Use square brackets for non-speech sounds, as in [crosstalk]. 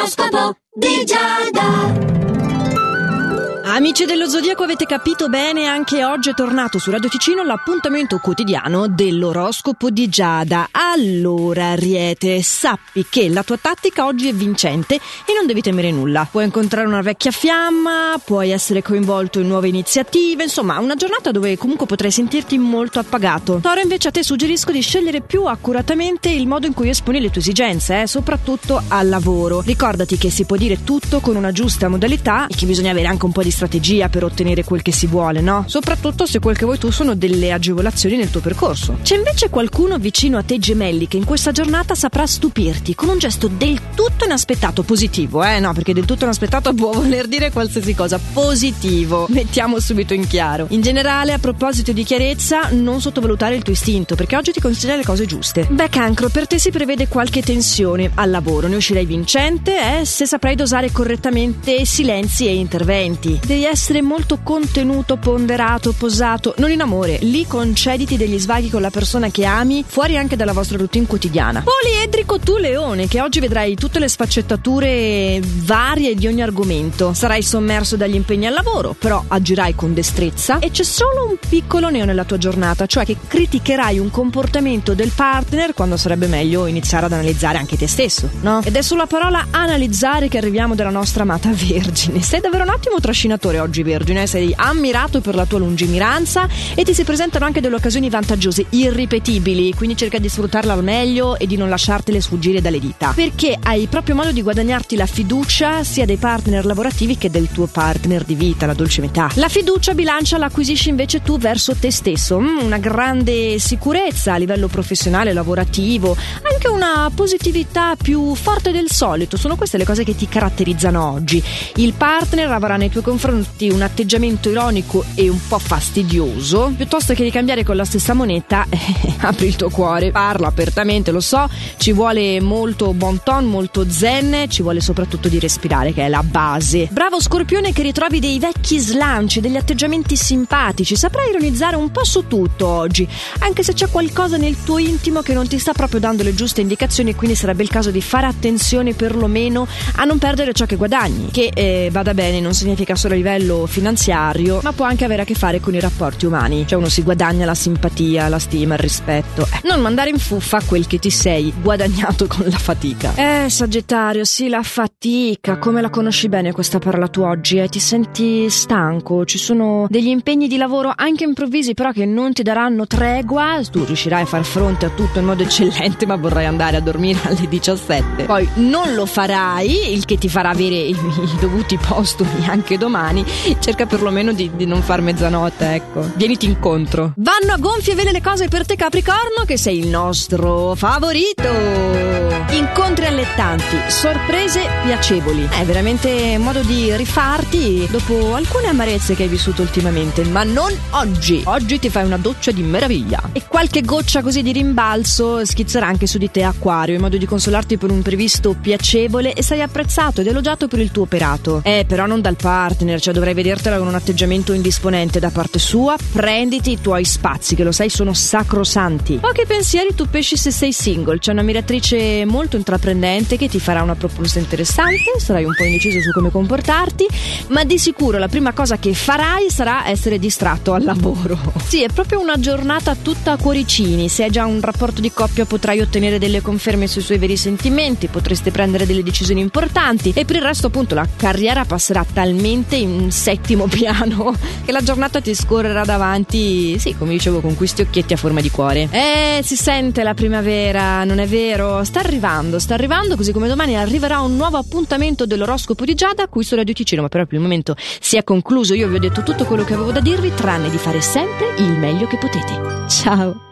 L'oroscopo di Giada. Amici dello Zodiaco avete capito bene, anche oggi è tornato su Radio Ticino l'appuntamento quotidiano dell'oroscopo di Giada. Allora, Ariete, sappi che la tua tattica oggi è vincente e non devi temere nulla. Puoi incontrare una vecchia fiamma, puoi essere coinvolto in nuove iniziative, insomma, una giornata dove comunque potrai sentirti molto appagato. Toro invece a te suggerisco di scegliere più accuratamente il modo in cui esponi le tue esigenze, eh, soprattutto al lavoro. Ricordati che si può dire tutto con una giusta modalità e che bisogna avere anche un po' di strategia per ottenere quel che si vuole, no? Soprattutto se quel che vuoi tu sono delle agevolazioni nel tuo percorso. C'è invece qualcuno vicino a te gemelli che in questa giornata saprà stupirti con un gesto del tutto inaspettato, positivo, eh? No, perché del tutto inaspettato può voler dire qualsiasi cosa, positivo. Mettiamo subito in chiaro. In generale, a proposito di chiarezza, non sottovalutare il tuo istinto, perché oggi ti consiglia le cose giuste. Beh, cancro, per te si prevede qualche tensione al lavoro, ne uscirai vincente, eh? Se saprai dosare correttamente silenzi e interventi devi essere molto contenuto, ponderato, posato, non in amore. Lì concediti degli svaghi con la persona che ami, fuori anche dalla vostra routine quotidiana. Poliedrico tu leone, che oggi vedrai tutte le sfaccettature varie di ogni argomento. Sarai sommerso dagli impegni al lavoro, però agirai con destrezza e c'è solo un piccolo neo nella tua giornata, cioè che criticherai un comportamento del partner quando sarebbe meglio iniziare ad analizzare anche te stesso, no? Ed è sulla parola analizzare che arriviamo dalla nostra amata [laughs] Vergine. Sei davvero un ottimo trascinatore imperatore oggi Vergine, sei ammirato per la tua lungimiranza e ti si presentano anche delle occasioni vantaggiose, irripetibili, quindi cerca di sfruttarla al meglio e di non lasciartele sfuggire dalle dita, perché hai proprio modo di guadagnarti la fiducia sia dei partner lavorativi che del tuo partner di vita, la dolce metà. La fiducia bilancia l'acquisisci invece tu verso te stesso, mm, una grande sicurezza a livello professionale, lavorativo, anche una positività più forte del solito, sono queste le cose che ti caratterizzano oggi. Il partner avrà nei tuoi confronti un atteggiamento ironico e un po' fastidioso, piuttosto che di cambiare con la stessa moneta, eh, [laughs] apri il tuo cuore, parla apertamente, lo so, ci vuole molto bon ton, molto zen, ci vuole soprattutto di respirare, che è la base. Bravo Scorpione che ritrovi dei vecchi slanci, degli atteggiamenti simpatici, saprai ironizzare un po' su tutto oggi, anche se c'è qualcosa nel tuo intimo che non ti sta proprio dando le giuste indicazioni, quindi sarebbe il caso di fare attenzione perlomeno a non perdere ciò che guadagni, che eh, vada bene non significa solo livello finanziario, ma può anche avere a che fare con i rapporti umani. Cioè uno si guadagna la simpatia, la stima, il rispetto. Eh, non mandare in fuffa quel che ti sei guadagnato con la fatica. Eh, Sagittario, sì, la fatica. Come la conosci bene questa parola tu oggi? Eh? Ti senti stanco? Ci sono degli impegni di lavoro anche improvvisi, però che non ti daranno tregua. Tu riuscirai a far fronte a tutto in modo eccellente, ma vorrai andare a dormire alle 17. Poi non lo farai, il che ti farà avere i, i dovuti postumi anche domani cerca perlomeno di, di, non far mezzanotte, ecco. Vieniti incontro. Vanno a gonfie vele le cose per te, Capricorno, che sei il nostro favorito. Incontri allettanti, sorprese piacevoli. È veramente modo di rifarti dopo alcune amarezze che hai vissuto ultimamente, ma non oggi. Oggi ti fai una doccia di meraviglia. E qualche goccia così di rimbalzo schizzerà anche su di te, Acquario, in modo di consolarti per un previsto piacevole e sei apprezzato ed elogiato per il tuo operato. Eh, però non dal partner cioè dovrei vedertela con un atteggiamento indisponente da parte sua. Prenditi i tuoi spazi, che lo sai sono sacrosanti. Pochi pensieri tu pesci se sei single. C'è una miratrice molto intraprendente che ti farà una proposta interessante. Sarai un po' indeciso su come comportarti, ma di sicuro la prima cosa che farai sarà essere distratto al lavoro. Sì, è proprio una giornata tutta a cuoricini. Se hai già un rapporto di coppia potrai ottenere delle conferme sui suoi veri sentimenti, potreste prendere delle decisioni importanti e per il resto appunto la carriera passerà talmente in settimo [laughs] piano che la giornata ti scorrerà davanti, sì, come dicevo, con questi occhietti a forma di cuore. Eh, si sente la primavera, non è vero? Sta arrivando, sta arrivando, così come domani arriverà un nuovo appuntamento dell'oroscopo di Giada qui su Radio Ticino, ma però per il momento si è concluso. Io vi ho detto tutto quello che avevo da dirvi, tranne di fare sempre il meglio che potete. Ciao!